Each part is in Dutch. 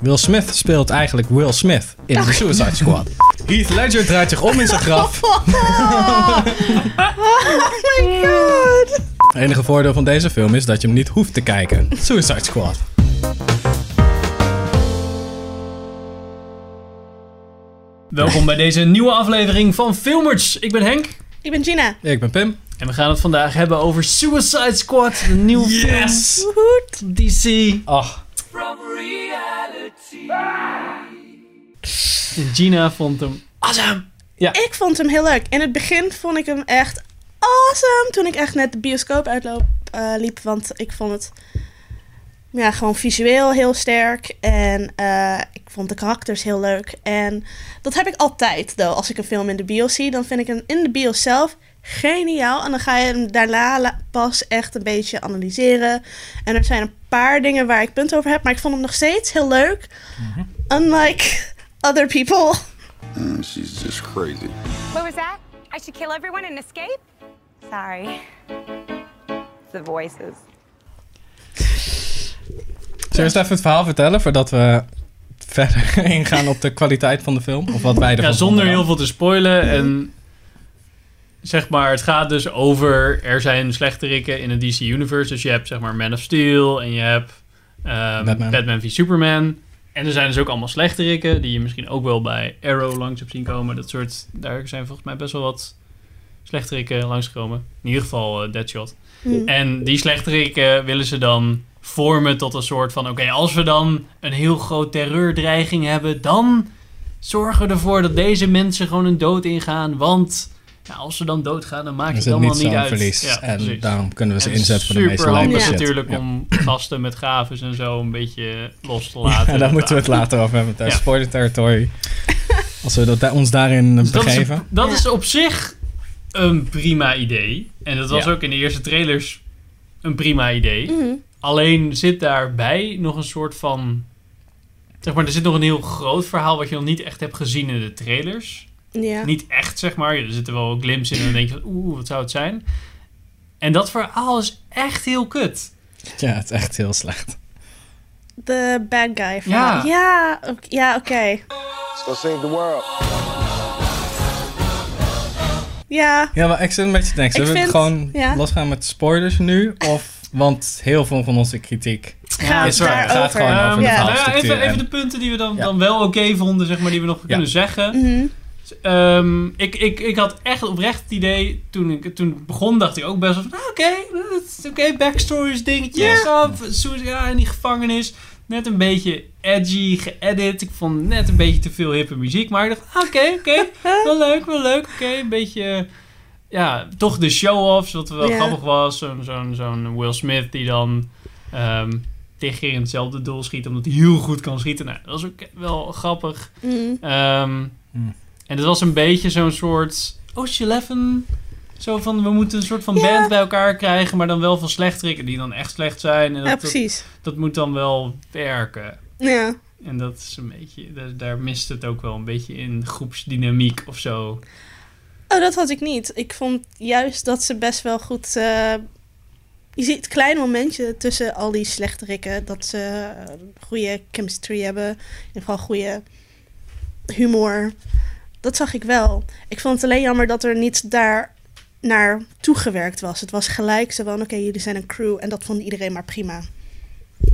Will Smith speelt eigenlijk Will Smith in The Suicide Squad. Heath Ledger draait zich om in zijn graf. Oh my god. Het enige voordeel van deze film is dat je hem niet hoeft te kijken. Suicide Squad. Welkom bij deze nieuwe aflevering van Filmers. Ik ben Henk. Ik ben Gina. Ik ben Pim. En we gaan het vandaag hebben over Suicide Squad, de nieuwe Yes! film. DC. Ach, Gina vond hem awesome. Ik vond hem heel leuk. In het begin vond ik hem echt awesome. Toen ik echt net de bioscoop uitloop eh, liep. Want ik vond het ja, gewoon visueel heel sterk. En eh, ik vond de karakters heel leuk. En dat heb ik altijd. Though. Als ik een film in de bios zie, dan vind ik hem in de bios zelf geniaal. En dan ga je hem daarna pas echt een beetje analyseren. En er zijn een paar dingen waar ik punten over heb. Maar ik vond hem nog steeds heel leuk. Unlike other people. Mm, she's just crazy. What was that? I should kill everyone and escape? Sorry. The voices. zullen we eens even het verhaal vertellen voordat we verder ingaan op de kwaliteit van de film? Of wat wij ervan Ja, zonder heel veel te spoilen. En zeg maar, het gaat dus over... Er zijn slechterikken in het DC Universe. Dus je hebt zeg maar Man of Steel en je hebt ehm, Batman. Batman. v Superman. En er zijn dus ook allemaal slechterikken... die je misschien ook wel bij Arrow langs hebt zien komen. Dat soort... Daar zijn volgens mij best wel wat slechterikken langsgekomen. In ieder geval eh, Deadshot. Hmm. En die slechterikken willen ze dan vormen tot een soort van... Oké, als we dan een heel groot terreurdreiging hebben... dan zorgen we ervoor dat deze mensen gewoon een dood ingaan. Want ja, als ze dan doodgaan, dan maakt het allemaal niet uit. verlies. Ja, en precies. daarom kunnen we ze En inzetten voor de meeste super handig natuurlijk Ja. om gasten met gaven en zo een beetje los te laten. En daar moeten we het later over hebben. Tijdens Ja. spoiler territory. Als we dat, ons daarin Dus dat is, begeven. dat is op zich een prima idee. En dat was Ja. ook in de eerste trailers een prima idee. Mhm. Alleen zit daarbij nog een soort van... Zeg maar, er zit nog een heel groot verhaal wat je nog niet echt hebt gezien in de trailers. Ja. Niet echt, zeg maar. Er zitten wel glimpses in en dan denk je van, oeh, wat zou het zijn? En dat verhaal is echt heel kut. Ja, het is echt heel slecht. De bad guy van... Ja. Ja, ja oké. Save the world. Ja, Ja, maar ik zit een beetje te denken. Zullen we vind- gewoon ja. losgaan met spoilers nu? Of, want heel veel van onze kritiek gaat is gaat gewoon over de ja. nou ja, even, even en- de punten die we dan, Ja. dan wel oké vonden, zeg maar, die we nog kunnen zeggen. Mhm. Ehm, ik, ik, ik had echt oprecht het idee, toen ik toen het begon, dacht ik ook best wel van, ah, oké, backstories, dingetjes, ja. ja, in die gevangenis. Net een beetje edgy, geëdit. Ik vond net een beetje te veel hippe muziek, maar ik dacht, ah, oké, oké, wel leuk, wel leuk, oké, een beetje, ja, toch de show-offs, wat wel grappig was. Zo'n zo'n zo'n Will Smith die dan ehm tegen keer in hetzelfde doel schiet, omdat hij heel goed kan schieten. Nou, dat was ook wel grappig. Mhm. Ehm, Hmm. En het was een beetje zo'n soort Ocean Eleven. Zo van, we moeten een soort van Ja. band bij elkaar krijgen, maar dan wel van slechterikken die dan echt slecht zijn. En Ja, dat, dat, precies. dat moet dan wel werken. Ja. En dat is een beetje, daar, daar mist het ook wel een beetje in groepsdynamiek of zo. Oh, dat had ik niet. Ik vond juist dat ze best wel goed... eh, je ziet het kleine momentje tussen al die slechterikken... dat ze eh, goede chemistry hebben. In ieder geval goede humor. Dat zag ik wel. Ik vond het alleen jammer dat er niet daar naar toegewerkt was. Het was gelijk zo van, oké, jullie zijn een crew... en dat vond iedereen maar prima.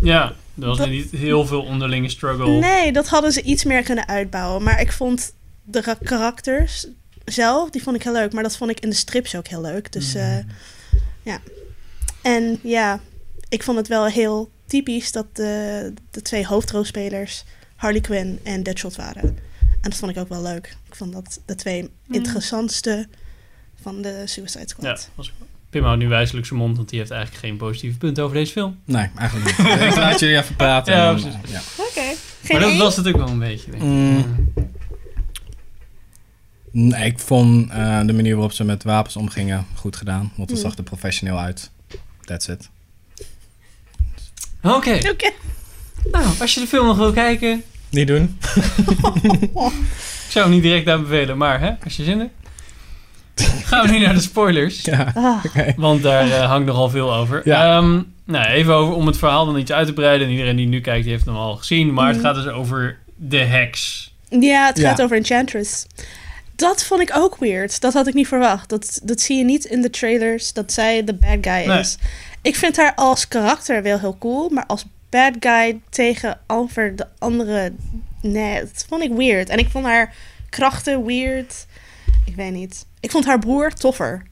Ja, er was Dat- niet heel veel onderlinge struggle. Nee, dat hadden ze iets meer kunnen uitbouwen. Maar ik vond de ra- karakters zelf, die vond ik heel leuk. Maar dat vond ik in de strips ook heel leuk. Dus eh, ja. En ja, ik vond het wel heel typisch dat de, de twee hoofdrolspelers Harley Quinn en Deadshot waren. En dat vond ik ook wel leuk. Ik vond dat de twee interessantste van de Suicide Squad. Ja, was, Pim houdt nu wijselijk zijn mond, want die heeft eigenlijk geen positieve punten over deze film. Nee, eigenlijk niet. ik laat jullie even praten. Ja, precies. ja. Oké. Maar dat was het ook wel een beetje. Denk ik. Mm. Nee, ik vond eh, de manier waarop ze met wapens omgingen goed gedaan. Want het Mm. zag er professioneel uit. That's it. Oké, Oké. nou, als je de film nog wil kijken, Niet doen. ik zou hem niet direct aanbevelen, maar hè, als je zin hebt. Gaan we nu naar de spoilers. Ja, Ah. Want daar eh, hangt nogal veel over. Ja. Ehm, nou, even over, om het verhaal dan iets uit te breiden. En iedereen die nu kijkt, die heeft hem al gezien. Maar het Mhm. gaat dus over de heks. Ja, het Ja. gaat over Enchantress. Dat vond ik ook weird. Dat had ik niet verwacht. Dat, dat zie je niet in de trailers, dat zij de bad guy Nee. is. Ik vind haar als karakter wel heel cool, maar als bad guy tegenover de andere... Nee, dat vond ik weird. En ik vond haar krachten weird. Ik weet niet. Ik vond haar broer toffer.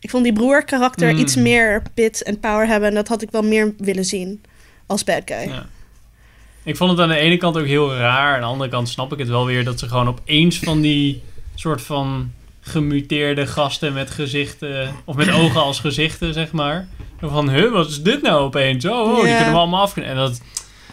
Ik vond die broer karakter Mm. iets meer pit en power hebben. En dat had ik wel meer willen zien als bad guy. Ja. Ik vond het aan de ene kant ook heel raar. Aan de andere kant snap ik het wel weer dat ze gewoon opeens van die soort van gemuteerde gasten met gezichten, of met ogen als gezichten, zeg maar. Van, huh, wat is dit nou opeens? Oh, oh die kunnen we allemaal af. En dat een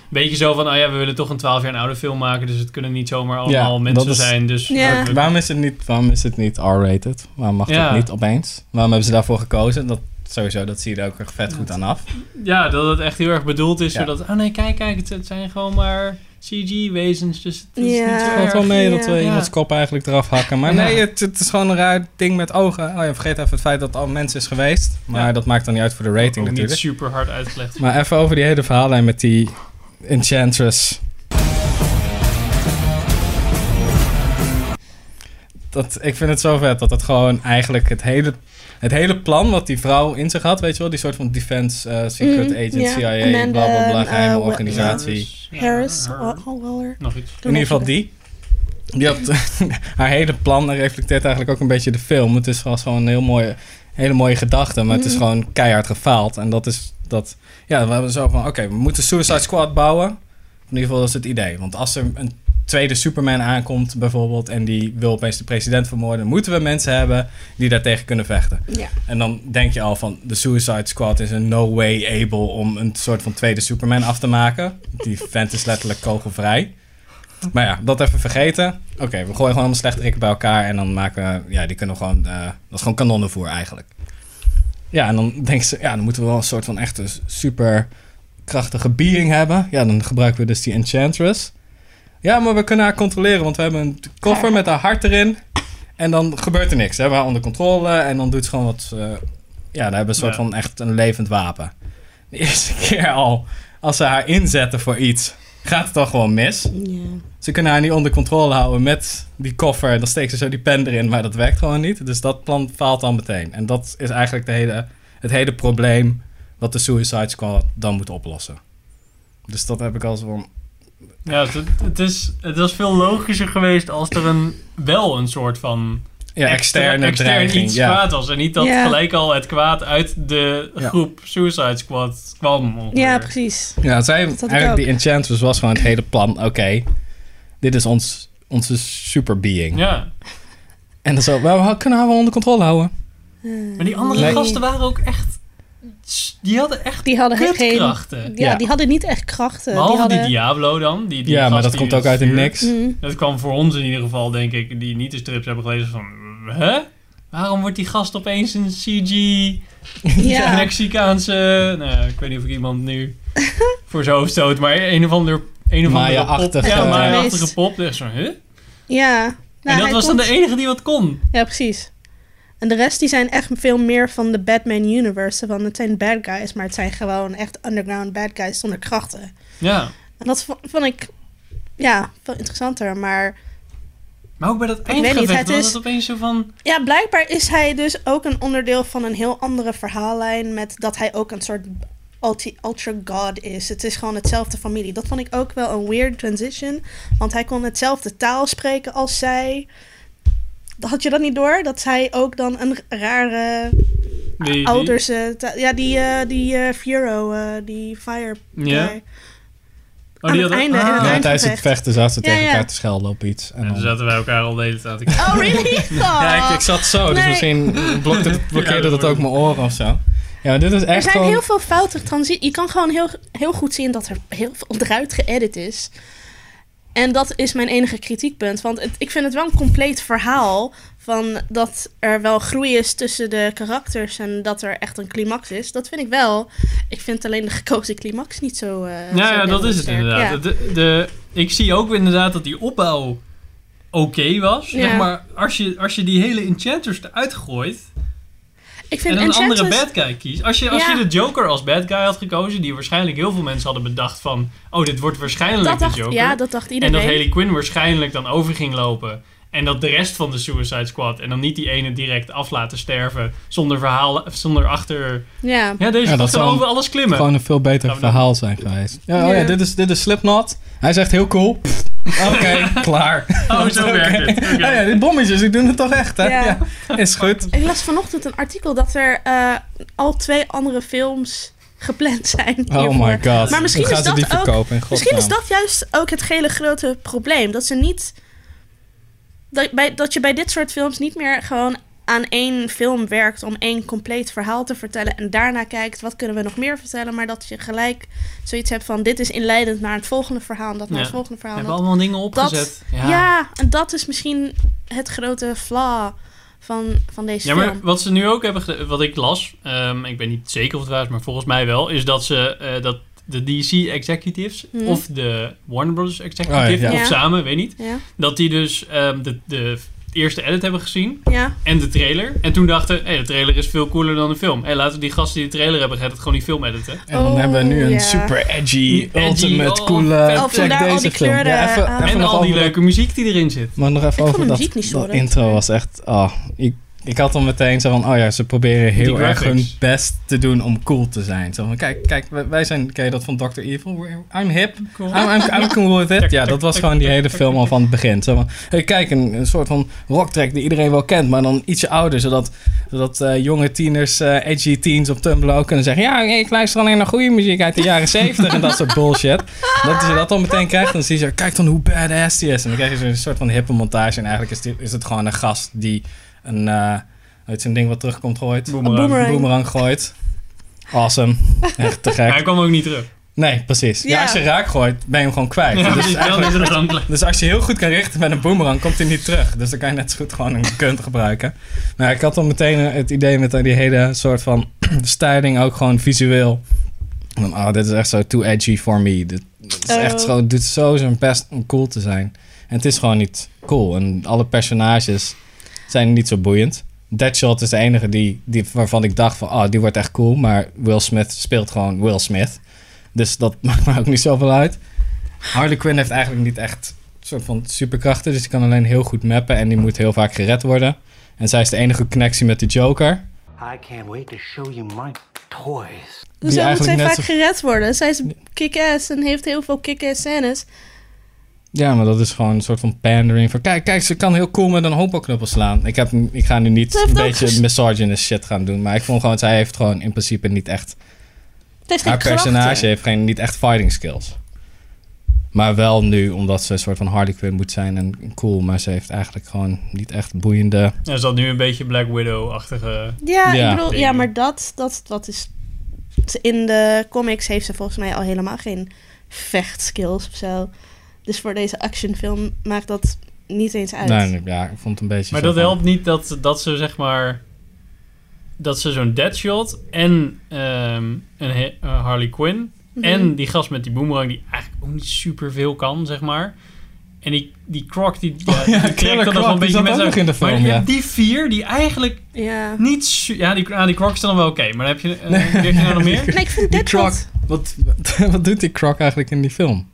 beetje zo van, oh ja, we willen toch een 12 jaar oude film maken, dus het kunnen niet zomaar allemaal Ja, mensen dat is- zijn. Dus Ja. Waarom is het niet, waarom is het niet R-rated? Waarom mag Ja. het niet opeens? Waarom hebben ze daarvoor gekozen? Dat, sowieso, dat zie je er ook echt vet goed aan af. ja, dat het echt heel erg bedoeld is, Ja. zodat, oh nee, kijk, kijk, het, het zijn gewoon maar CG-wezens, dus het is Ja. niet zo Het valt wel mee Ja. dat we Ja. iemands kop eigenlijk eraf hakken. Maar Ja. nee, het, het is gewoon een raar ding met ogen. Oh ja, vergeet even het feit dat het al mens is geweest. Maar Ja. dat maakt dan niet uit voor de rating Ook niet natuurlijk. super hard uitgelegd. Maar even over die hele verhaallijn met die Enchantress. Dat, ik vind het zo vet dat het gewoon eigenlijk het hele, het hele plan wat die vrouw in zich had, weet je wel, die soort van defense, eh, secret Mhm, agent, ja. CIA, Amanda, bla bla bla, eh, geheime organisatie. Harris, Hallweller. Nog iets. In ieder geval die. Die had haar hele plan reflecteert eigenlijk ook een beetje de film. Het is gewoon een heel mooie, hele mooie gedachte, maar het is Mhm. gewoon keihard gefaald. En dat is dat. Ja, we hebben zo van: oké, we moeten Suicide Squad bouwen. In ieder geval dat is het idee. Want als er een tweede Superman aankomt, bijvoorbeeld, en die wil opeens de president vermoorden, moeten we mensen hebben die daartegen kunnen vechten. Ja. En dan denk je al van: de Suicide Squad is een no way able om een soort van tweede Superman af te maken. Die vent is letterlijk kogelvrij. Maar ja, dat even vergeten. Oké, we gooien gewoon allemaal slechterikken bij elkaar en dan maken we, ja, die kunnen we gewoon, eh, dat is gewoon kanonnenvoer eigenlijk. Ja, en dan denken ze, ja, dan moeten we wel een soort van echte super krachtige being hebben. Ja, dan gebruiken we dus die Enchantress. Ja, maar we kunnen haar controleren, want we hebben een koffer met haar hart erin. En dan gebeurt er niks. Hè? We hebben haar onder controle en dan doet ze gewoon wat, eh, ja, dan hebben we een soort Ja. van echt een levend wapen. De eerste keer al, als ze haar inzetten voor iets, gaat het al gewoon mis. Ja. Ze kunnen haar niet onder controle houden met die koffer. Dan steken ze zo die pen erin, maar dat werkt gewoon niet. Dus dat plan faalt dan meteen. En dat is eigenlijk de hele, het hele probleem wat de Suicide Squad dan moet oplossen. Dus dat heb ik als van... Ja, het, het, is, het was veel logischer geweest als er een, wel een soort van Ja, externe extern dreiging. iets Ja. kwaad was. En niet dat Ja. gelijk al het kwaad uit de Ja. groep Suicide Squad kwam. ongeveer. ja, precies. ja, zij, Dat had ik eigenlijk die Enchantress was gewoon het hele plan. Oké, dit is ons, onze super being. Ja, En dan zo, we kunnen haar wel onder controle houden. maar die andere Nee. gasten waren ook echt... Die hadden echt Die hadden geen... Ja, Ja. die hadden niet echt krachten. Behalve die hadden... die Diablo dan. Die, die ja, maar dat die komt ook uit vuur- niks. Mm. Dat kwam voor ons in ieder geval, denk ik, die niet de strips hebben gelezen van... Hè? Waarom wordt die gast opeens een CG Ja. Mexicaanse... Nou, ik weet niet of ik iemand nu voor zijn hoofd stoot, maar een of ander... Een of andere pop. Maya-achtige- Ja, Ja, Maya-achtige pop. Echt zo, huh? Ja. en Nou, dat hij was dan de enige die wat kon. Ja, precies. En de rest die zijn echt veel meer van de Batman universe. Want het zijn bad guys, maar het zijn gewoon echt underground bad guys zonder krachten. Ja. En dat vo- vond ik ja, veel interessanter. Maar Maar ook bij dat eindgevecht was het opeens zo van... ja, blijkbaar is hij dus ook een onderdeel van een heel andere verhaallijn. Met dat hij ook een soort ulti- ultra god is. Het is gewoon hetzelfde familie. Dat vond ik ook wel een weird transition. Want hij kon hetzelfde taal spreken als zij. Had je dat niet door? Dat hij ook dan een rare Die, die- ouders. eh, ja, die, eh die eh Furo, eh, die Fire Ja? Oh, aan die het hadden- einde, in het Ah. Ja, tijdens het vechten zaten ze Ja, tegen ja. elkaar te schelden op iets. En dan- zaten wij elkaar al de hele tijd aan te kijken. Oh, really? Ja, ik, ik zat zo, dus Nee. misschien blokte, het- blokkeerde Ja, dat dat ook mijn oren of zo. Ja, dit is Er echt zijn gewoon... heel veel fouten transitie. Je kan gewoon heel, heel goed zien dat er heel veel eruit geëdit is. En dat is mijn enige kritiekpunt. Want het, ik vind het wel een compleet verhaal. Van dat er wel groei is tussen de karakters. En dat er echt een climax is. Dat vind ik wel. Ik vind alleen de gekozen climax niet zo. zo Ja, ja, dat is het sterk. inderdaad. Ja. De, de, ik zie ook inderdaad dat die opbouw oké was. Ja. Zeg maar, als je, als je die hele Enchanters eruit gooit... Ik vind en een andere bad guy kiest. Als je, als Ja. je de Joker als bad guy had gekozen, die waarschijnlijk heel veel mensen hadden bedacht van, oh, dit wordt waarschijnlijk dat de dacht, Joker. ja, dat dacht en iedereen. dat Harley Quinn waarschijnlijk dan over ging lopen. En dat de rest van de Suicide Squad en dan niet die ene direct af laten sterven zonder verhaal, zonder achter. Ja. Ja, deze Ja, dat zou over alles klimmen. Gewoon een veel beter verhaal zijn geweest. Ja, oh Ja. ja, dit is, dit is Slipknot. Hij zegt heel cool. Oké, klaar. Oh, zo werkt het. Oké. Oh ja, die bommetjes, die doen het toch echt, hè? Ja. Ja. Is goed. Ik las vanochtend een artikel dat er eh, al twee andere films gepland zijn. Oh hiervoor. my god. Maar misschien is ze die dat ook- Misschien is dat juist ook het hele grote probleem. Dat ze niet. Dat, bij, dat je bij dit soort films niet meer gewoon aan één film werkt om één compleet verhaal te vertellen. En daarna kijkt, wat kunnen we nog meer vertellen. Maar dat je gelijk zoiets hebt van: dit is inleidend naar het volgende verhaal. En dat naar Ja. het volgende We verhaal. hebben Dat, allemaal dingen opgezet. ja. en dat is misschien het grote flaw van, van deze Ja, maar film. wat ze nu ook hebben gedaan, wat ik las, ehm, ik ben niet zeker of het waar is, maar volgens mij wel, is dat ze eh, dat de DC executives Hmm. of de Warner Brothers executive, Oh, ja. of Ja. samen, weet niet, Ja, dat die dus ehm, de, de eerste edit hebben gezien ja. en de trailer. En toen dachten, hé, de trailer is veel cooler dan de film. Hé, laten we die gasten die de trailer hebben gezet, het gewoon die film editen. En dan Oh, hebben we nu een super edgy, Edgy, ultimate, oh, coole... Oh, check deze film. kleuren, Ja, even, ah. even En nog al die leuke muziek die erin zit. Maar nog even over de dat, muziek niet zo dat leuk. intro was echt... Oh, ik, ik had al meteen zo van... Oh ja, ze proberen heel erg hun best te doen om cool te zijn. Zo van, kijk, kijk, wij- zijn... Ken je dat van Dr. Evil? I'm hip. Cool. I'm, I'm, I'm cool with it. Ja, dat was gewoon die hele film al van het begin. Zo van, hey, kijk, een, een soort van rocktrack die iedereen wel kent, maar dan ietsje ouder. Zodat, zodat eh, jonge tieners, eh, edgy teens op Tumblr ook kunnen zeggen... Ja, ik luister alleen naar goede muziek uit de jaren 70 en dat soort bullshit. Dat je dat dan meteen krijgt, dan zie je, kijk dan hoe badass die is. En dan krijg je zo'n soort van hippe montage. En eigenlijk is, die, is het gewoon een gast die een... eh het is een ding wat terugkomt gooit. Boomerang. Boomerang. Een boomerang gooit. Awesome. Echt te Maar hij gek. kwam ook niet terug. Nee, precies. Ja. Ja. als je raak gooit, ben je hem gewoon kwijt. Ja, dus, eigenlijk- dus als je heel goed kan richten met een boomerang, komt hij niet terug. Dus dan kan je net zo goed gewoon een gun gebruiken. Maar ik had dan meteen het idee met die hele soort van styling, ook gewoon visueel. Van, oh, dit is echt zo too edgy for me. Dit, dit is echt Oh. zo, het doet zo zijn best om cool te zijn. En het is gewoon niet cool. En alle personages zijn niet zo boeiend. Deadshot is de enige die, die, waarvan ik dacht van, oh, die wordt echt cool. Maar Will Smith speelt gewoon Will Smith. Dus dat maakt me ook niet zoveel uit. Harley Quinn heeft eigenlijk niet echt een soort van superkrachten. Dus die kan alleen heel goed mappen en die moet heel vaak gered worden. En zij is de enige connectie met de Joker. I can't wait to show you my toys. Dus moet eigenlijk zij net vaak zo- gered worden. Zij is kick-ass en heeft heel veel kick-ass scènes. Ja, maar dat is gewoon een soort van pandering. Van, kijk, kijk, ze kan heel cool met een hopo-knuppel slaan. Ik, heb, ik ga nu niet Ze een beetje misogynist shit gaan doen. Maar ik vond gewoon, zij heeft gewoon in principe niet echt... Heeft Haar personage krachten. heeft geen, niet echt fighting skills. Maar wel nu, omdat ze een soort van Harley Quinn moet zijn en cool. Maar ze heeft eigenlijk gewoon niet echt boeiende... Er is dat nu een beetje Black Widow-achtige... Ja, Ja. ik bedoel, ja, maar dat, dat, dat is... In de comics heeft ze volgens mij al helemaal geen vechtskills of zo. Dus voor deze actionfilm maakt dat niet eens uit. Nee, nee, ja, ik vond het een beetje Maar dat van- helpt niet dat, dat ze zeg maar... Dat ze zo'n Deadshot en ehm, een he- eh, Harley Quinn... Mhm. En die gast met die boomerang die eigenlijk ook niet super veel kan, zeg maar. En die, die Croc, die, ja, ja, die trekt dan nog een beetje met ook zijn... nog in de film, maar je ja. hebt die vier die eigenlijk Ja. niet... su- Ja, die, ah, die Croc is dan wel oké. maar dan heb je... eh, heb je nou nog meer? Nee, ik vind Die. Croc, wat, wat doet die Croc eigenlijk in die film?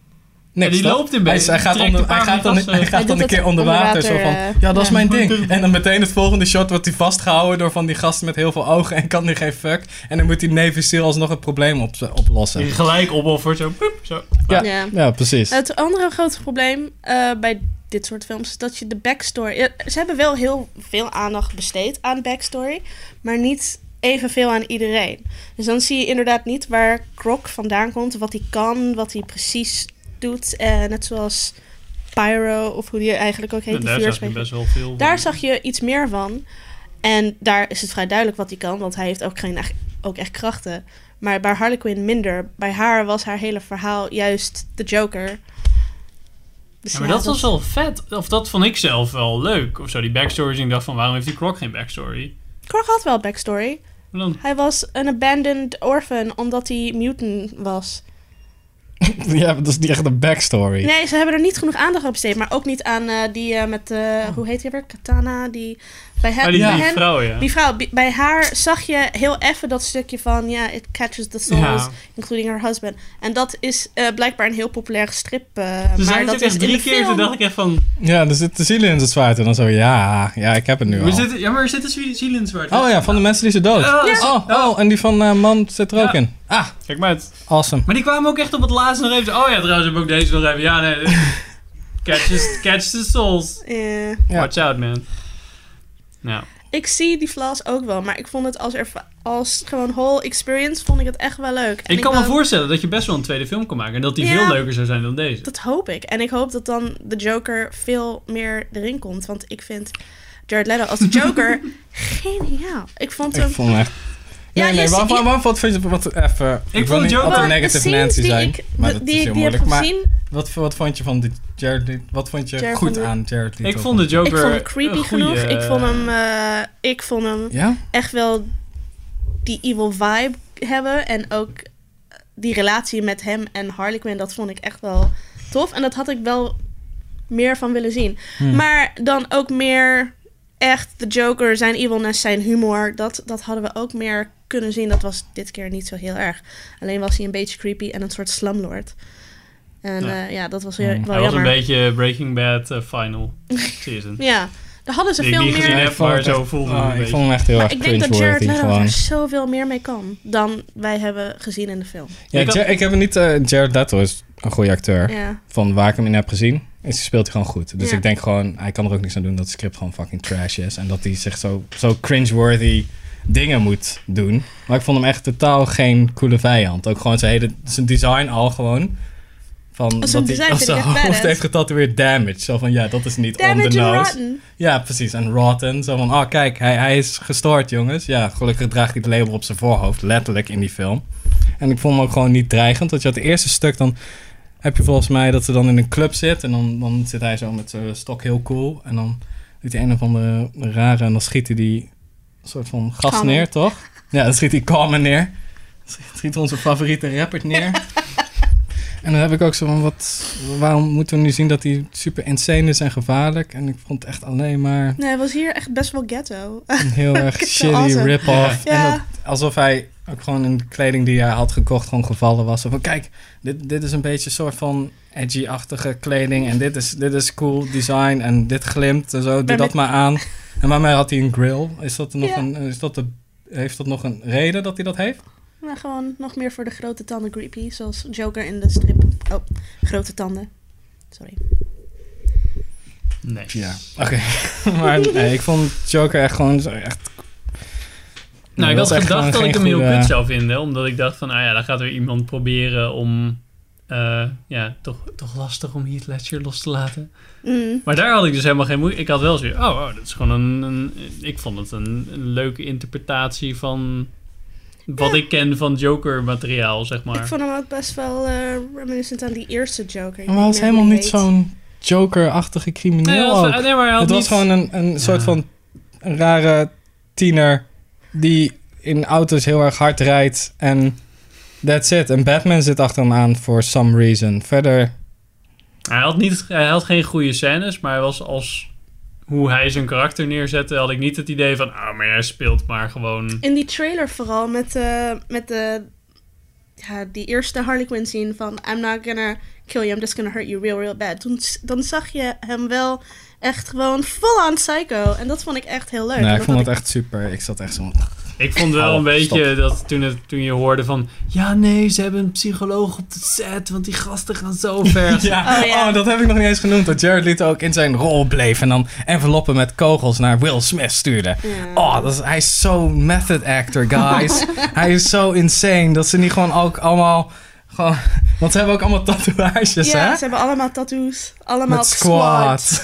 Ja, die toch? loopt Hij, beetje. hij gaat, onder, hij dan, hij gaat dan Hij een keer onder water. Zo van, ja, dat is mijn ding. En dan meteen het volgende shot wordt hij vastgehouden door van die gasten met heel veel ogen en kan die geen fuck. En dan moet die Navy SEAL alsnog het probleem op, oplossen. Die gelijk opoffert, zo. zo. Ja, Ja. ja, precies. Het andere grote probleem eh, bij dit soort films is dat je de backstory... Ze hebben wel heel veel aandacht besteed aan backstory, maar niet evenveel aan iedereen. Dus dan zie je inderdaad niet waar Croc vandaan komt, wat hij kan, wat hij precies doet. Eh, net zoals Pyro, of hoe die eigenlijk ook heet, En die daar zag je best wel veel Daar van. zag je iets meer van. En daar is het vrij duidelijk wat hij kan, want hij heeft ook, geen, echt- ook echt krachten. Maar bij Harley Quinn minder. Bij haar was haar hele verhaal juist de Joker. Dus Ja, maar dat, was wel vet. Of dat vond ik zelf wel leuk. Of zo, die backstories. En ik dacht van, waarom heeft die Croc geen backstory? Croc had wel backstory. Dan, Hij was een abandoned orphan omdat hij mutant was. ja, dat is niet echt een backstory. Nee, ze hebben er niet genoeg aandacht aan besteed. Maar ook niet aan eh, die eh, met, eh, hoe heet die weer? Katana. Die, bij hen, Oh, die, bij die hen- vrouw, ja. Die vrouw, bi- bij haar zag je heel even dat stukje van, ja, it catches the souls, Ja. including her husband. En dat is eh, blijkbaar een heel populaire strip. eh, Ze maar zijn dat is de drie keer, toen dacht ik echt van... Ja, er zitten zielen in het zwaard. En dan zo, ja, ja, ik heb het nu We al. zitten, ja, maar er zitten ziel- zielen in het zwart. Oh ja, van de mensen die ze dood. Ja. Oh, oh, en die van eh, man zit er ook in. Ah, Kijk maar uit. awesome. Maar die kwamen ook echt op het laatste nog even... Oh ja, trouwens heb ik ook deze nog even... Ja, nee. Catch the souls. Eh, Ja. Watch out, man. Nou, ik zie die flaws ook wel, maar ik vond het als, als gewoon whole experience, vond ik het echt wel leuk. En ik kan me voorstellen dat je best wel een tweede film kan maken. En dat die Ja. veel leuker zou zijn dan deze. Dat hoop ik. En ik hoop dat dan de Joker veel meer erin komt. Want ik vind Jared Leto als de Joker geniaal. Ik vond Ik hem... vond hem echt... Ja, Nee, je nee, zi- waar, waar, je- waar, wat vind je... Wat, even, ik, vond wil niet Joker- altijd de negative Nancy die zijn. ik, maar de- dat die is ik heel die moeilijk. Maar gezien, wat, wat vond je van die Jared? Wat vond je Jared goed de- aan Jared Leto? Ik vond de Joker ik vond hem creepy goeie, genoeg. Ik vond hem, eh, ik vond hem Ja? echt wel die evil vibe hebben. En ook die relatie met hem en Harley Quinn, dat vond ik echt wel tof. En dat had ik wel meer van willen zien. Hmm. Maar dan ook meer echt de Joker, zijn evilness, zijn humor. Dat, dat hadden we ook meer kunnen zien. Dat was dit keer niet zo heel erg. Alleen was hij een beetje creepy en een soort slumlord. En Ja. ja, ja dat was weer, Hmm. wel Hij was een jammer. beetje Breaking Bad eh, final season. Ja, daar hadden ze Die veel niet gezien meer... heb, maar zo voelde Oh, een ik beetje. vond hem echt heel Maar erg ik denk dat Jared Leto gewoon. er zoveel meer mee kan dan wij hebben gezien in de film. Ja, Ik had- ik heb hem niet... eh, Jared Leto is een goede acteur. Ja. Van waar ik hem in heb gezien, is, speelt hij gewoon goed. Dus Ja. ik denk gewoon, hij kan er ook niks aan doen dat het script gewoon fucking trash is. En dat hij zich zo, zo cringeworthy dingen moet doen. Maar ik vond hem echt totaal geen coole vijand. Ook gewoon zijn hele zijn design al gewoon. Van dat hij vind zijn hoofd heeft getatoeëerd damage. Zo van, ja, dat is niet on Damage the and nose. rotten. Ja, precies. En rotten. Zo van, oh kijk, hij, hij is gestoord, jongens. Ja, gelukkig draagt hij het label op zijn voorhoofd. Letterlijk in die film. En ik vond hem ook gewoon niet dreigend. Want je had het eerste stuk, dan heb je volgens mij dat ze dan in een club zit. En dan, dan zit hij zo met zijn stok heel cool. En dan doet hij een of andere rare... En dan schiet hij die soort van gas Carmen. neer, toch? Ja, dan schiet hij Carmen neer. Schiet, schiet onze favoriete rapper neer. En dan heb ik ook zo van, wat, waarom moeten we nu zien dat hij super insane is en gevaarlijk? En ik vond het echt alleen maar Nee, hij was hier echt best wel ghetto. een heel erg shitty awesome. rip-off. Ja. En dat, alsof hij ook gewoon in de kleding die hij had gekocht gewoon gevallen was. Van, kijk, dit, dit is een beetje een soort van edgy-achtige kleding. En dit is, dit is cool design en dit glimt en zo. Doe Maar dat met- maar aan. En waarmee had hij een grill? Is dat nog Ja. een, is dat de, heeft dat nog een reden dat hij dat heeft? Maar gewoon nog meer voor de grote tanden creepy. Zoals Joker in de strip. Oh, grote tanden. Sorry. Nee. Ja. Oké. maar nee, ik vond Joker echt gewoon zo echt... Nou, ik had gedacht dat ik hem heel goede- kut zou vinden. Omdat ik dacht van, ah ja, dan gaat er iemand proberen om... eh, ja, toch, toch lastig om Heath Ledger los te laten. Mm. Maar daar had ik dus helemaal geen moeite. Ik had wel zo, oh, oh, dat is gewoon een, een... Ik vond het een, een leuke interpretatie van... Wat Ja. ik ken van Joker-materiaal, zeg Ik maar. vond hem ook best wel eh, reminiscent aan die eerste Joker. Ik Maar hij was helemaal niet zo'n Joker-achtige crimineel Nee, ook. was- nee, maar hij had Het was gewoon een, een soort van een rare tiener die in auto's heel erg hard rijdt en that's it. En Batman zit achter hem aan for some reason. Verder, Hij had, niet, hij had geen goede scènes, maar hij was als... Hoe hij zijn karakter neerzette, had ik niet het idee van... Ah, maar hij speelt maar gewoon... In die trailer vooral, met, eh, met de, ja, die eerste Harley Quinn scene van... I'm not gonna kill you, I'm just gonna hurt you real, real bad. Toen, dan zag je hem wel echt gewoon full-on psycho. En dat vond ik echt heel leuk. nee, ik dat vond het echt super. Ik zat echt zo... Ik vond wel Oh, een beetje stop. dat toen, het, toen je hoorde van... Ja, nee, ze hebben een psycholoog op de set, want die gasten gaan zo ver. Ja, Oh, ja. oh, dat heb ik nog niet eens genoemd. Dat Jared Leto ook in zijn rol bleef en dan enveloppen met kogels naar Will Smith stuurde. Ja. Oh, dat is, hij is zo method actor, guys. hij is zo insane dat ze niet gewoon ook allemaal... Gewoon, want ze hebben ook allemaal tatoeages, ja, hè? ze hebben allemaal tattoos. Allemaal Met squat.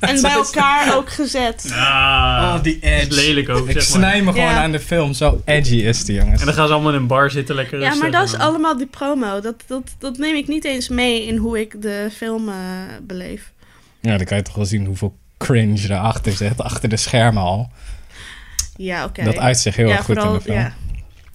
En bij elkaar ook gezet. Ah, Oh, die edge. lelijk ook, Ik zeg maar. snij me gewoon Ja. aan de film. Zo edgy is die, jongens. En dan gaan ze allemaal in een bar zitten, lekker Ja, maar dat is allemaal die promo. Dat, dat, dat neem ik niet eens mee in hoe ik de film eh, beleef. Ja, dan kan je toch wel zien hoeveel cringe erachter zit. Achter de schermen al. Ja, oké. Dat uit zich heel ja, erg goed vooral, in de film. Ja.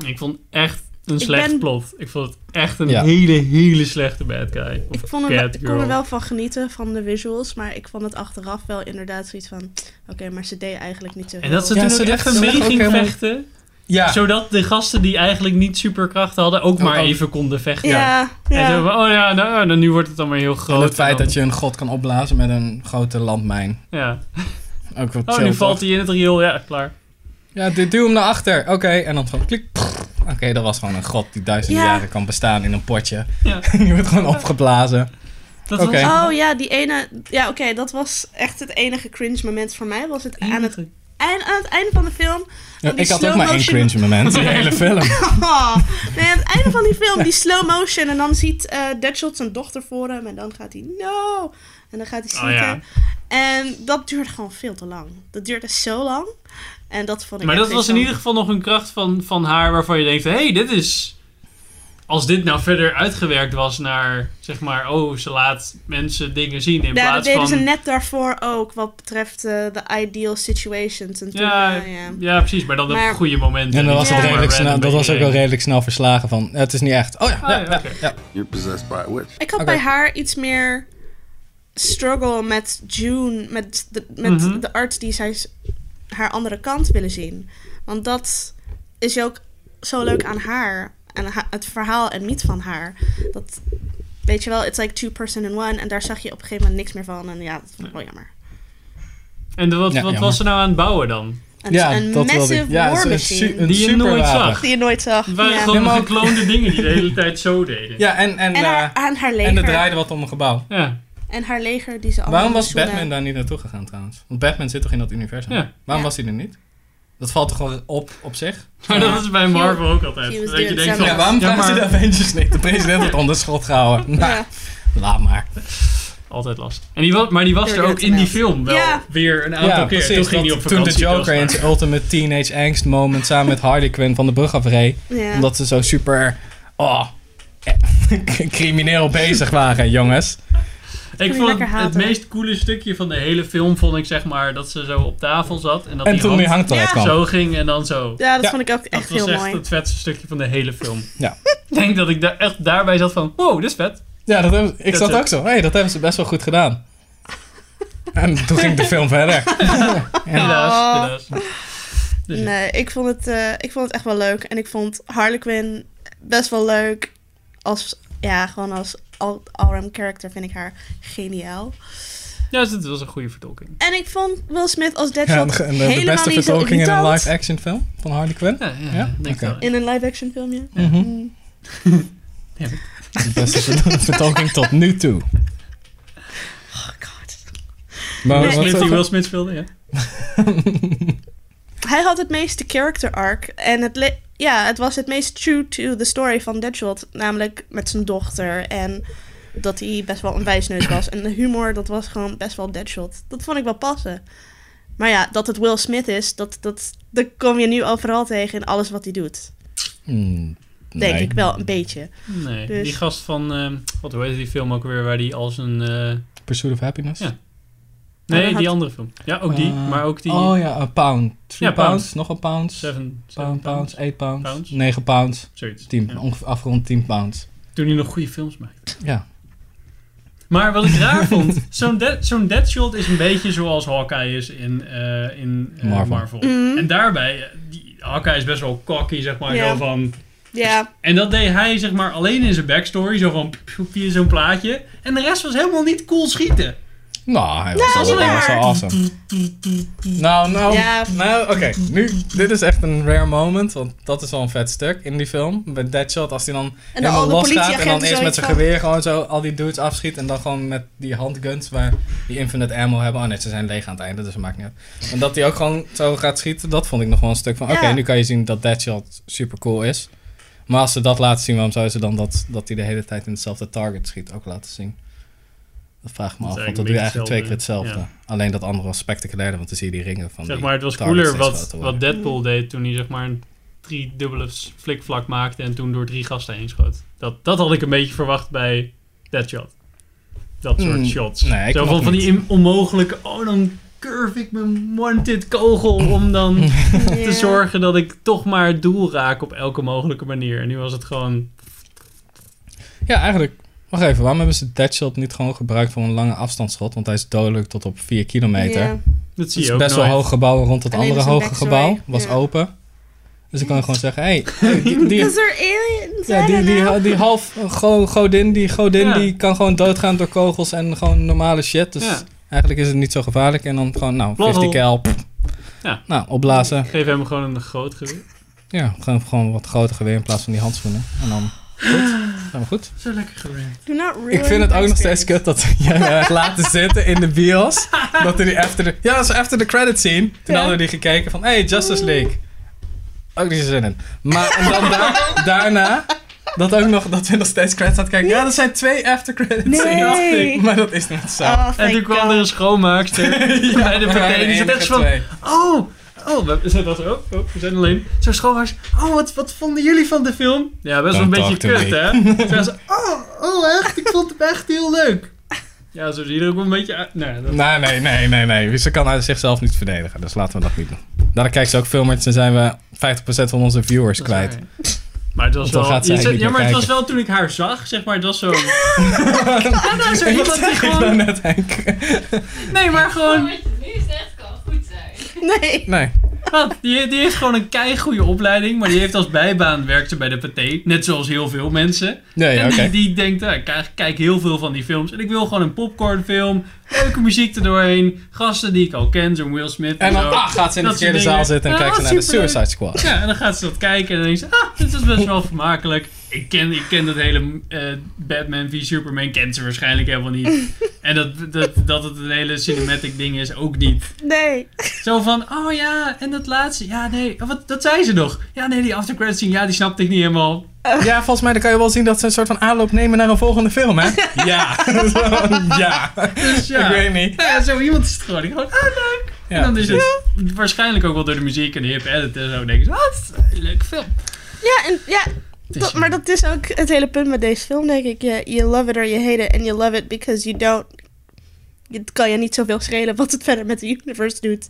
Ik vond echt een Ik slecht ben- plot. Ik vond het echt een Ja. hele, hele slechte bad guy. Of Ik, vond er, bad ik kon er wel van genieten, van de visuals. Maar ik vond het achteraf wel inderdaad zoiets van... Oké, maar ze deed eigenlijk niet zoveel. En dat ze Ja, toen ze dacht- echt mee ging helemaal- vechten. Ja, Zodat de gasten die eigenlijk niet superkrachten hadden... ook maar even konden vechten. Ja, En ja. zo van, oh ja, nou, nou, nu wordt het dan weer heel groot. en het feit dan- dat je een god kan opblazen met een grote landmijn. Ja. Ook wat Oh, nu valt hij in het riool. Ja, klaar. Ja, du- duw hem naar achter. Oké, en dan gewoon klik. Oké, dat was gewoon een god die duizenden Ja. jaren kan bestaan in een potje. Ja. die wordt gewoon opgeblazen. Dat was... Oh ja, die ene... Ja, oké, dat was echt het enige cringe moment voor mij. Was het aan het, eind, aan het einde van de film... Ja, ik had ook maar één cringe moment in de hele film. Oh, nee, aan het einde van die film, die slow motion. En dan ziet eh Deadshot zijn dochter voor hem. En dan gaat hij, no. En dan gaat hij Oh, ja. En dat duurde gewoon veel te lang. Dat duurde zo lang. En dat vond ik Maar dat was in ieder geval nog een kracht van, van haar waarvan je denkt: hé, hey, dit is. Als dit nou verder uitgewerkt was naar, zeg maar, oh, ze laat mensen dingen zien in van- Ja, dat plaats deden ze net daarvoor ook. Wat betreft eh, de ideal situations. En toen, ja, eh, ja. ja, precies, maar dan op Maar- goede momenten. En dan was Ja. het redelijk snel, dat was ook wel redelijk snel verslagen van, het is niet echt. Oh ja, Ah, ja, ja, ja, oké. ja. You're possessed by a witch. Ik had bij haar iets meer struggle met June, met de, met Mhm. de arts die zij haar andere kant willen zien. Want dat is ook zo leuk aan haar. En het verhaal en niet van haar. Dat, weet je wel, it's like two person in one. En daar zag je op een gegeven moment niks meer van. En ja, dat vond ik wel jammer. En de- wat, Ja, wat jammer. was ze nou aan het bouwen dan? Een, Ja, een dat massive. Ja, war het is een machine. su- een Die je nooit zag. die je nooit zag. Het waren ja. gewoon Ja, maar- gekloonde dingen die de hele tijd zo deden. Ja, en, en, en, eh, haar, aan haar leger. en er draaide wat om een gebouw. Ja. En haar leger die ze allemaal Waarom was Batman daar niet naartoe gegaan trouwens? Want Batman zit toch in dat universum? Ja. Waarom Ja. was hij er niet? Dat valt toch gewoon op op zich? Maar dat is bij Marvel ook altijd. Dat je denkt van, Ja, waarom ja, vragen ze de Avengers niet? De president wordt onder schot gehouden. Nou, Ja. laat maar. Altijd lastig. En die was, maar die was Door er ook in die film wel Ja. weer een aantal Ja, keer. precies. Toen ging hij op toen de. Joker in zijn ultimate teenage angst moment samen met Harley Quinn van de brug afreed. Ja. Omdat ze zo super... Oh, eh, crimineel bezig waren, jongens. Ik vond het, meest coole stukje van de hele film vond ik zeg maar dat ze zo op tafel zat en dat En die toen hand die Ja. kwam. zo ging en dan zo. Ja, dat Ja. vond ik ook Dat echt was heel echt mooi. het vetste stukje van de hele film. Ja. Ik denk dat ik daar echt daarbij zat van, wow, dit is vet. Ja, dat hebben, ik Dat zat ook zo. Hé, hey, dat hebben ze best wel goed gedaan. En toen ging de film verder. Helaas, helaas. Dus ja. Nee, ik vond, het, eh, ik vond het echt wel leuk. En ik vond Harley Quinn best wel leuk. Als, ja, gewoon als all-round character vind ik haar geniaal. Ja, dus het was een goede vertolking. En ik vond Will Smith als Ja, Deadshot en de, de helemaal beste niet zo vertolking in een live-action film van Harley Quinn. Ja, ja, Ja? In een live-action film, ja. Mhm. Mm. De beste ver- vertolking tot nu toe. Oh god. Maar Will wat- Smith die Will Smith speelde, ja. Hij had het meeste character arc. En het, le- ja, het was het meest true to the story van Deadshot. Namelijk met zijn dochter. En dat hij best wel een wijsneus was. En de humor, dat was gewoon best wel Deadshot. Dat vond ik wel passen. Maar ja, dat het Will Smith is, dat, dat, dat kom je nu overal tegen in alles wat hij doet. Hmm, Denk nee. ik wel, een beetje. Nee, Dus- die gast van, ehm, wat hoe heet die film ook weer, waar die als een... eh, Pursuit of Happiness? Ja. Nee, die had- andere film. Ja, ook die, Eh, maar ook die... Oh ja, een pound. Three Ja, pounds, pound. nog een pound. Seven, seven Pound, pounds, 8 pounds, Pounds. 9 pounds, Zoiets. 10, Ja. ongeveer afgerond 10 pounds. Toen hij nog goede films maakte. Ja. Maar wat ik raar vond, zo'n dead, zo'n Deadshot is een beetje zoals Hawkeye is in, eh, in eh, Marvel. Marvel. Mhm. En daarbij, eh, die, Hawkeye is best wel cocky, zeg maar, zo van... Ja, En dat deed hij, zeg maar, alleen in zijn backstory, zo van via zo'n plaatje. En de rest was helemaal niet cool schieten. Nou, hij was, Nou, wel, was wel waar. awesome. Nou, nou, Ja. nou oké. Nu, dit is echt een rare moment, want dat is wel een vet stuk in die film. Bij Deadshot, als hij dan en helemaal al de los gaat en dan eerst met zijn geweer gewoon zo al die dudes afschiet en dan gewoon met die handguns waar die infinite ammo hebben. Oh nee, ze zijn leeg aan het einde, dus dat maakt niet uit. En dat hij ook gewoon zo gaat schieten, dat vond ik nog wel een stuk van, oké, nu kan je zien dat Deadshot super cool is. Maar als ze dat laten zien, waarom zouden ze dan dat, dat hij de hele tijd in hetzelfde target schiet ook laten zien? Dat vraag ik me af, want dat doe je eigenlijk twee keer hetzelfde. Alleen dat andere was spectaculairder, want dan zie je die ringen van Zeg maar, het was cooler wat, wat. Deadpool deed toen hij zeg maar een drie dubbele flikvlak maakte en toen door drie gasten heen schoot. Dat, dat had ik een beetje verwacht bij Deadshot. Dat soort Mm, shots. nee, Zo van, van die onmogelijke, oh dan curve ik mijn wanted kogel om dan te zorgen dat ik toch maar het doel raak op elke mogelijke manier. En nu was het gewoon... Ja, eigenlijk. Wacht even, waarom hebben ze Deadshot niet gewoon gebruikt voor een lange afstandsschot? Want hij is dodelijk tot op 4 kilometer. Ja. Dat Het zie is je ook best wel nooit. hoog gebouw rond het Alleen andere is hoge backstory. gebouw. Was open. Dus dan kan je gewoon zeggen, hé, hey, die, die, er ja, die, die, die half go- godin, die godin Ja. die kan gewoon doodgaan door kogels en gewoon normale shit. Dus Ja. eigenlijk is het niet zo gevaarlijk. En dan gewoon, nou, 50 Plot cal. pff. Ja. Nou, opblazen. Geef hem gewoon een groot geweer. Ja, gewoon, gewoon wat groter geweer in plaats van die handschoenen. En dan goed. We goed? Zo lekker gewerkt. Do not ruin Ik vind het ook nog steeds kut dat jij mij hebt laten zitten in de bios. dat er die after the, ja, dat is after the credit scene. Toen Ja. hadden we die gekeken van, hey, Justice League. Ook niet zo zin in. Maar en dan daar- daarna, dat ook nog, dat we nog steeds credits aan het kijken. Ja, dat zijn twee after credit scenes. Nee. Maar dat is niet zo. Oh, En toen kwam God. er een schoonmaakster bij de partij. Die zat echt van... twee. Oh, oh, we zijn dat zo. Oh, we zijn alleen. Zo schoonmaakster. Oh, wat, wat vonden jullie van de film? Ja, best wel een beetje kut, hè? Zeggen ze, oh, oh, echt? Ik vond het echt heel leuk. Ja, zo zie je er ook wel een beetje uit. Nee, dat... Nee, nee, nee, nee, nee. Ze kan uit zichzelf niet verdedigen. Dus laten we dat niet doen. Daarna kijkt ze ook filmers en zijn we 50% van onze viewers dat kwijt. Maar het was wel... ja, maar het was wel toen ik haar zag, zeg maar, het was zo... ja, nou, zo iemand die gewoon... net, Henk? Nee, maar gewoon... Nee. Nee. Wat? Die, die heeft gewoon een keigoede opleiding, maar die heeft als bijbaan werkt ze bij de Pathé. Net zoals heel veel mensen. Nee, en die, die denkt, ah, ik kijk, kijk heel veel van die films. En ik wil gewoon een popcornfilm, leuke muziek erdoorheen, gasten die ik al ken, zo'n Will Smith en, En dan zo. ah, gaat ze in de verkeerde zaal zitten en kijkt ze naar de. Suicide Squad. Ja, en dan gaat ze dat kijken en dan denkt ze, ah, dit is best wel vermakelijk. Ik ken, ik ken dat hele eh, Batman v Superman, kent ze waarschijnlijk helemaal niet. En dat, dat, dat het een hele cinematic ding is, ook niet. Nee. Zo van, oh ja, en dat laatste, ja nee, oh, wat, dat zei ze nog. Ja nee, die after credits scene, ja die snapte ik niet helemaal. Ja, volgens mij dan kan je wel zien dat ze een soort van aanloop nemen naar een volgende film, hè? Ja. Zo, ja. Dus ja, Ik weet niet. Nou ja, zo iemand is het gewoon. Ik gewoon, ah leuk. Ja, en dan is precies. het waarschijnlijk ook wel door de muziek en de hip edit en zo. denken ze, wat, een leuke film. Ja, en, ja Dus, dat- maar dat is ook het hele punt met deze film, denk ik. Je you love it or you hate it. And you love it because you don't... Het kan je niet zoveel schelen wat het verder met de universe doet.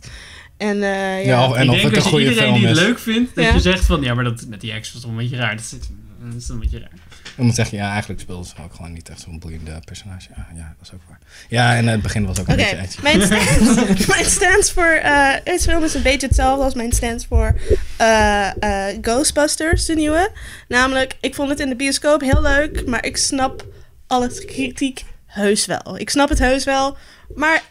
En eh, ja. En ik of denk het een als je goede iedereen film die het is. leuk vindt, dat Ja. je zegt van, ja maar dat met die ex was toch een beetje raar. Dat is, dat is een beetje raar. Ik moet zeggen, ja, eigenlijk speelde ze ook gewoon niet echt zo'n boeiende personage. Ja, ja, dat is ook waar. Ja, en het begin was ook een beetje edgy. mijn stance, mijn stance voor eh deze film is een beetje hetzelfde als mijn stance voor eh, eh, Ghostbusters, de nieuwe. Namelijk, ik vond het in de bioscoop heel leuk, maar ik snap alle kritiek heus wel. Ik snap het heus wel, maar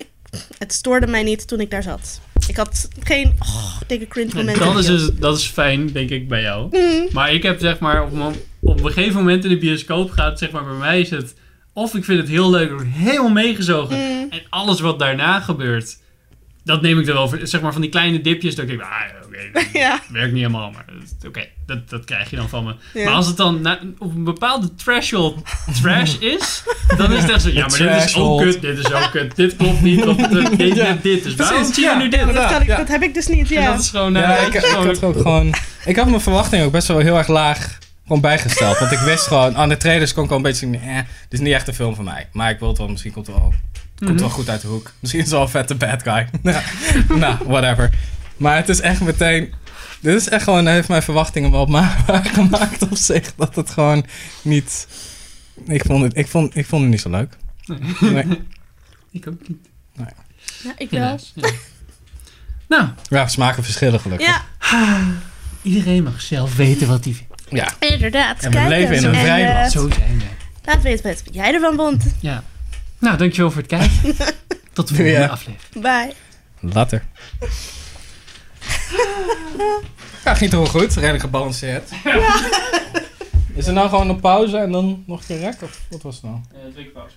het stoorde mij niet toen ik daar zat. Ik had geen oh, dikke cringe momenten. Dat is, dus, dat is fijn, denk ik, bij jou. Mm. Maar ik heb zeg maar, op, een- op een gegeven moment in de bioscoop gaat, zeg maar, bij mij is het... Of ik vind het heel leuk, word helemaal meegezogen. Mm. En alles wat daarna gebeurt, dat neem ik er wel voor. Zeg maar van die kleine dipjes, dat ik denk, ah, oké, Ja. werkt niet helemaal, maar dat- oké, dat, dat krijg je dan van me. Ja. Maar als het dan na- op een bepaalde threshold trash is, dan is het echt zo, ja, maar dit is ook kut, dit is ook kut, dit klopt niet, of dit, dit, dit, dit. Dus waarom zie je nu dit? dat, kan ik, dat heb ik dus niet, En ja. dat is gewoon... Ja, dat ik, ik gewoon- had ook gewoon... Ik had mijn verwachtingen ook best wel heel erg laag gewoon bijgesteld. Want ik wist gewoon... Aan de trailers kon ik al een beetje zien... Eh, dit is niet echt een film voor mij. Maar ik wil het wel... Misschien komt het wel... Komt wel goed uit de hoek. Misschien is het wel een vette bad guy. Nou, whatever. Maar het is echt meteen... Dit is echt gewoon... Heeft mijn verwachtingen wel ma- gemaakt op zich. Dat het gewoon niet... Ik vond het, ik vond, ik vond het niet zo leuk. Nee. Ik ook niet. Ja, ik wel. Ja. nou, Ja, smaken verschillen gelukkig. Ja, iedereen mag zelf weten wat hij vindt. Ja. inderdaad. En we Kijk leven eens. in een En, vrij eh, land. Zo zijn we. Laat weten wat jij ervan vond. Ja. Nou, dankjewel voor het kijken. Tot de volgende Ja. aflevering. Bye. Later. Ja, ging toch wel goed? Redelijk gebalanceerd. Is er nou gewoon een pauze en dan nog een keer rek? Of wat was het nou? Uh, drie pauze.